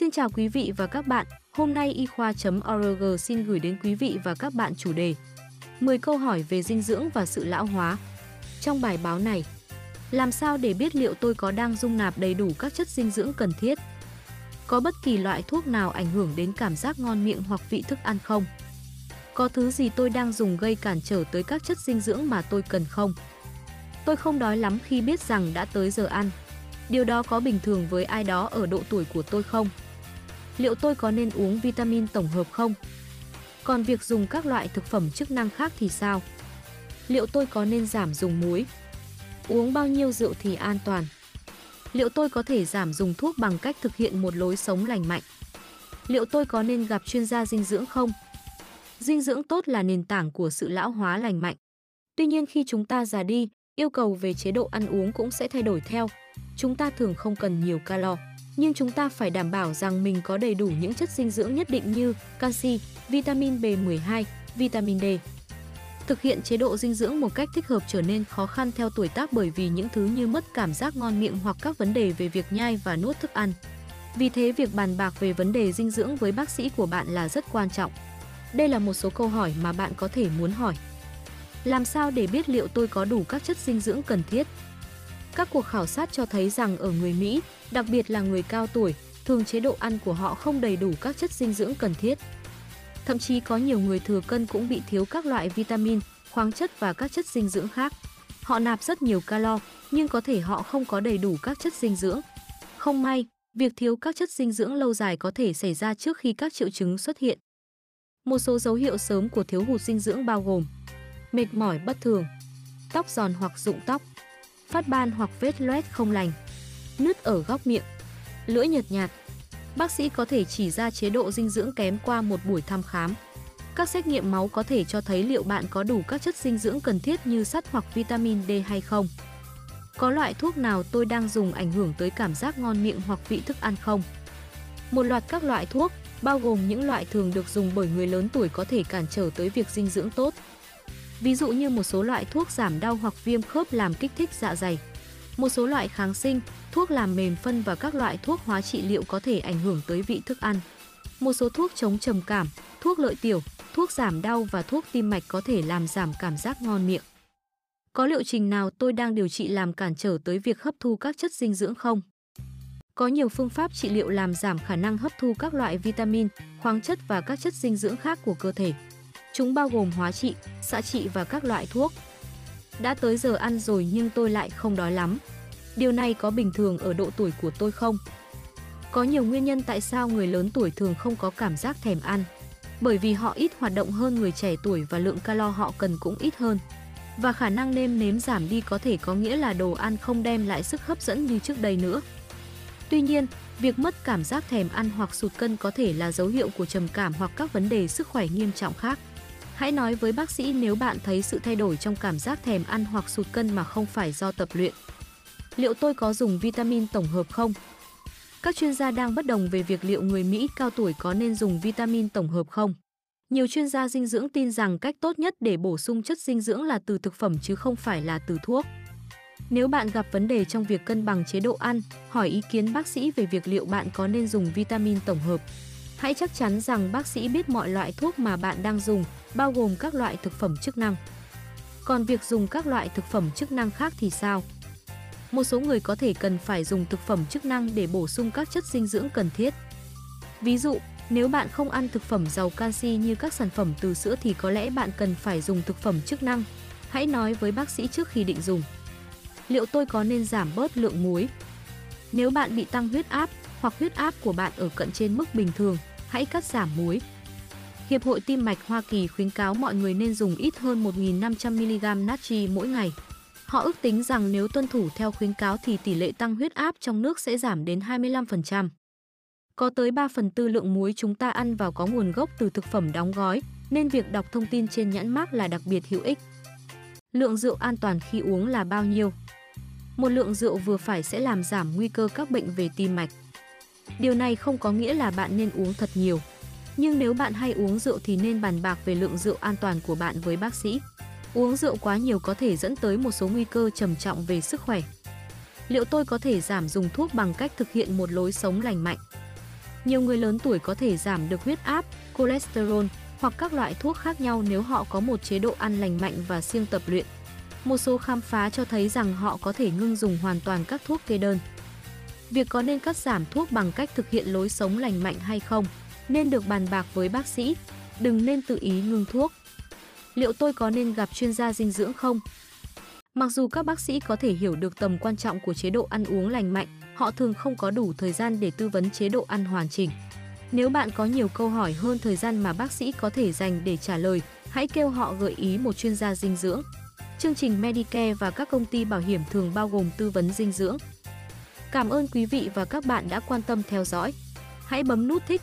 Xin chào quý vị và các bạn, hôm nay y khoa.org xin gửi đến quý vị và các bạn chủ đề 10 câu hỏi về dinh dưỡng và sự lão hóa. Trong bài báo này, làm sao để biết liệu tôi có đang dung nạp đầy đủ các chất dinh dưỡng cần thiết? Có bất kỳ loại thuốc nào ảnh hưởng đến cảm giác ngon miệng hoặc vị thức ăn không? Có thứ gì tôi đang dùng gây cản trở tới các chất dinh dưỡng mà tôi cần không? Tôi không đói lắm khi biết rằng đã tới giờ ăn. Điều đó có bình thường với ai đó ở độ tuổi của tôi không? Liệu tôi có nên uống vitamin tổng hợp không? Còn việc dùng các loại thực phẩm chức năng khác thì sao? Liệu tôi có nên giảm dùng muối? Uống bao nhiêu rượu thì an toàn? Liệu tôi có thể giảm dùng thuốc bằng cách thực hiện một lối sống lành mạnh? Liệu tôi có nên gặp chuyên gia dinh dưỡng không? Dinh dưỡng tốt là nền tảng của sự lão hóa lành mạnh. Tuy nhiên khi chúng ta già đi, yêu cầu về chế độ ăn uống cũng sẽ thay đổi theo. Chúng ta thường không cần nhiều calo, nhưng chúng ta phải đảm bảo rằng mình có đầy đủ những chất dinh dưỡng nhất định như canxi, vitamin B12, vitamin D. Thực hiện chế độ dinh dưỡng một cách thích hợp trở nên khó khăn theo tuổi tác bởi vì những thứ như mất cảm giác ngon miệng hoặc các vấn đề về việc nhai và nuốt thức ăn. Vì thế việc bàn bạc về vấn đề dinh dưỡng với bác sĩ của bạn là rất quan trọng. Đây là một số câu hỏi mà bạn có thể muốn hỏi. Làm sao để biết liệu tôi có đủ các chất dinh dưỡng cần thiết? Các cuộc khảo sát cho thấy rằng ở người Mỹ, đặc biệt là người cao tuổi, thường chế độ ăn của họ không đầy đủ các chất dinh dưỡng cần thiết. Thậm chí có nhiều người thừa cân cũng bị thiếu các loại vitamin, khoáng chất và các chất dinh dưỡng khác. Họ nạp rất nhiều calo, nhưng có thể họ không có đầy đủ các chất dinh dưỡng. Không may, việc thiếu các chất dinh dưỡng lâu dài có thể xảy ra trước khi các triệu chứng xuất hiện. Một số dấu hiệu sớm của thiếu hụt dinh dưỡng bao gồm mệt mỏi bất thường, tóc giòn hoặc rụng tóc, phát ban hoặc vết loét không lành, nứt ở góc miệng, lưỡi nhợt nhạt. Bác sĩ có thể chỉ ra chế độ dinh dưỡng kém qua một buổi thăm khám. Các xét nghiệm máu có thể cho thấy liệu bạn có đủ các chất dinh dưỡng cần thiết như sắt hoặc vitamin D hay không. Có loại thuốc nào tôi đang dùng ảnh hưởng tới cảm giác ngon miệng hoặc vị thức ăn không? Một loạt các loại thuốc, bao gồm những loại thường được dùng bởi người lớn tuổi có thể cản trở tới việc dinh dưỡng tốt. Ví dụ như một số loại thuốc giảm đau hoặc viêm khớp làm kích thích dạ dày. Một số loại kháng sinh, thuốc làm mềm phân và các loại thuốc hóa trị liệu có thể ảnh hưởng tới vị thức ăn. Một số thuốc chống trầm cảm, thuốc lợi tiểu, thuốc giảm đau và thuốc tim mạch có thể làm giảm cảm giác ngon miệng. Có liệu trình nào tôi đang điều trị làm cản trở tới việc hấp thu các chất dinh dưỡng không? Có nhiều phương pháp trị liệu làm giảm khả năng hấp thu các loại vitamin, khoáng chất và các chất dinh dưỡng khác của cơ thể. Chúng bao gồm hóa trị, xạ trị và các loại thuốc. Đã tới giờ ăn rồi nhưng tôi lại không đói lắm. Điều này có bình thường ở độ tuổi của tôi không? Có nhiều nguyên nhân tại sao người lớn tuổi thường không có cảm giác thèm ăn. Bởi vì họ ít hoạt động hơn người trẻ tuổi và lượng calo họ cần cũng ít hơn. Và khả năng nêm nếm giảm đi có thể có nghĩa là đồ ăn không đem lại sức hấp dẫn như trước đây nữa. Tuy nhiên, việc mất cảm giác thèm ăn hoặc sụt cân có thể là dấu hiệu của trầm cảm hoặc các vấn đề sức khỏe nghiêm trọng khác. Hãy nói với bác sĩ nếu bạn thấy sự thay đổi trong cảm giác thèm ăn hoặc sụt cân mà không phải do tập luyện. Liệu tôi có dùng vitamin tổng hợp không? Các chuyên gia đang bất đồng về việc liệu người Mỹ cao tuổi có nên dùng vitamin tổng hợp không. Nhiều chuyên gia dinh dưỡng tin rằng cách tốt nhất để bổ sung chất dinh dưỡng là từ thực phẩm chứ không phải là từ thuốc. Nếu bạn gặp vấn đề trong việc cân bằng chế độ ăn, hỏi ý kiến bác sĩ về việc liệu bạn có nên dùng vitamin tổng hợp. Hãy chắc chắn rằng bác sĩ biết mọi loại thuốc mà bạn đang dùng, bao gồm các loại thực phẩm chức năng. Còn việc dùng các loại thực phẩm chức năng khác thì sao? Một số người có thể cần phải dùng thực phẩm chức năng để bổ sung các chất dinh dưỡng cần thiết. Ví dụ, nếu bạn không ăn thực phẩm giàu canxi như các sản phẩm từ sữa thì có lẽ bạn cần phải dùng thực phẩm chức năng. Hãy nói với bác sĩ trước khi định dùng. Liệu tôi có nên giảm bớt lượng muối? Nếu bạn bị tăng huyết áp hoặc huyết áp của bạn ở cận trên mức bình thường, hãy cắt giảm muối. Hiệp hội Tim mạch Hoa Kỳ khuyến cáo mọi người nên dùng ít hơn 1.500mg natri mỗi ngày. Họ ước tính rằng nếu tuân thủ theo khuyến cáo thì tỷ lệ tăng huyết áp trong nước sẽ giảm đến 25%. Có tới 3 phần tư lượng muối chúng ta ăn vào có nguồn gốc từ thực phẩm đóng gói, nên việc đọc thông tin trên nhãn mác là đặc biệt hữu ích. Lượng rượu an toàn khi uống là bao nhiêu? Một lượng rượu vừa phải sẽ làm giảm nguy cơ các bệnh về tim mạch. Điều này không có nghĩa là bạn nên uống thật nhiều. Nhưng nếu bạn hay uống rượu thì nên bàn bạc về lượng rượu an toàn của bạn với bác sĩ. Uống rượu quá nhiều có thể dẫn tới một số nguy cơ trầm trọng về sức khỏe. Liệu tôi có thể giảm dùng thuốc bằng cách thực hiện một lối sống lành mạnh? Nhiều người lớn tuổi có thể giảm được huyết áp, cholesterol hoặc các loại thuốc khác nhau nếu họ có một chế độ ăn lành mạnh và siêng tập luyện. Một số khám phá cho thấy rằng họ có thể ngưng dùng hoàn toàn các thuốc kê đơn. Việc có nên cắt giảm thuốc bằng cách thực hiện lối sống lành mạnh hay không, nên được bàn bạc với bác sĩ, đừng nên tự ý ngưng thuốc. Liệu tôi có nên gặp chuyên gia dinh dưỡng không? Mặc dù các bác sĩ có thể hiểu được tầm quan trọng của chế độ ăn uống lành mạnh, họ thường không có đủ thời gian để tư vấn chế độ ăn hoàn chỉnh. Nếu bạn có nhiều câu hỏi hơn thời gian mà bác sĩ có thể dành để trả lời, hãy kêu họ gợi ý một chuyên gia dinh dưỡng. Chương trình Medicare và các công ty bảo hiểm thường bao gồm tư vấn dinh dưỡng. Cảm ơn quý vị và các bạn đã quan tâm theo dõi. Hãy bấm nút thích,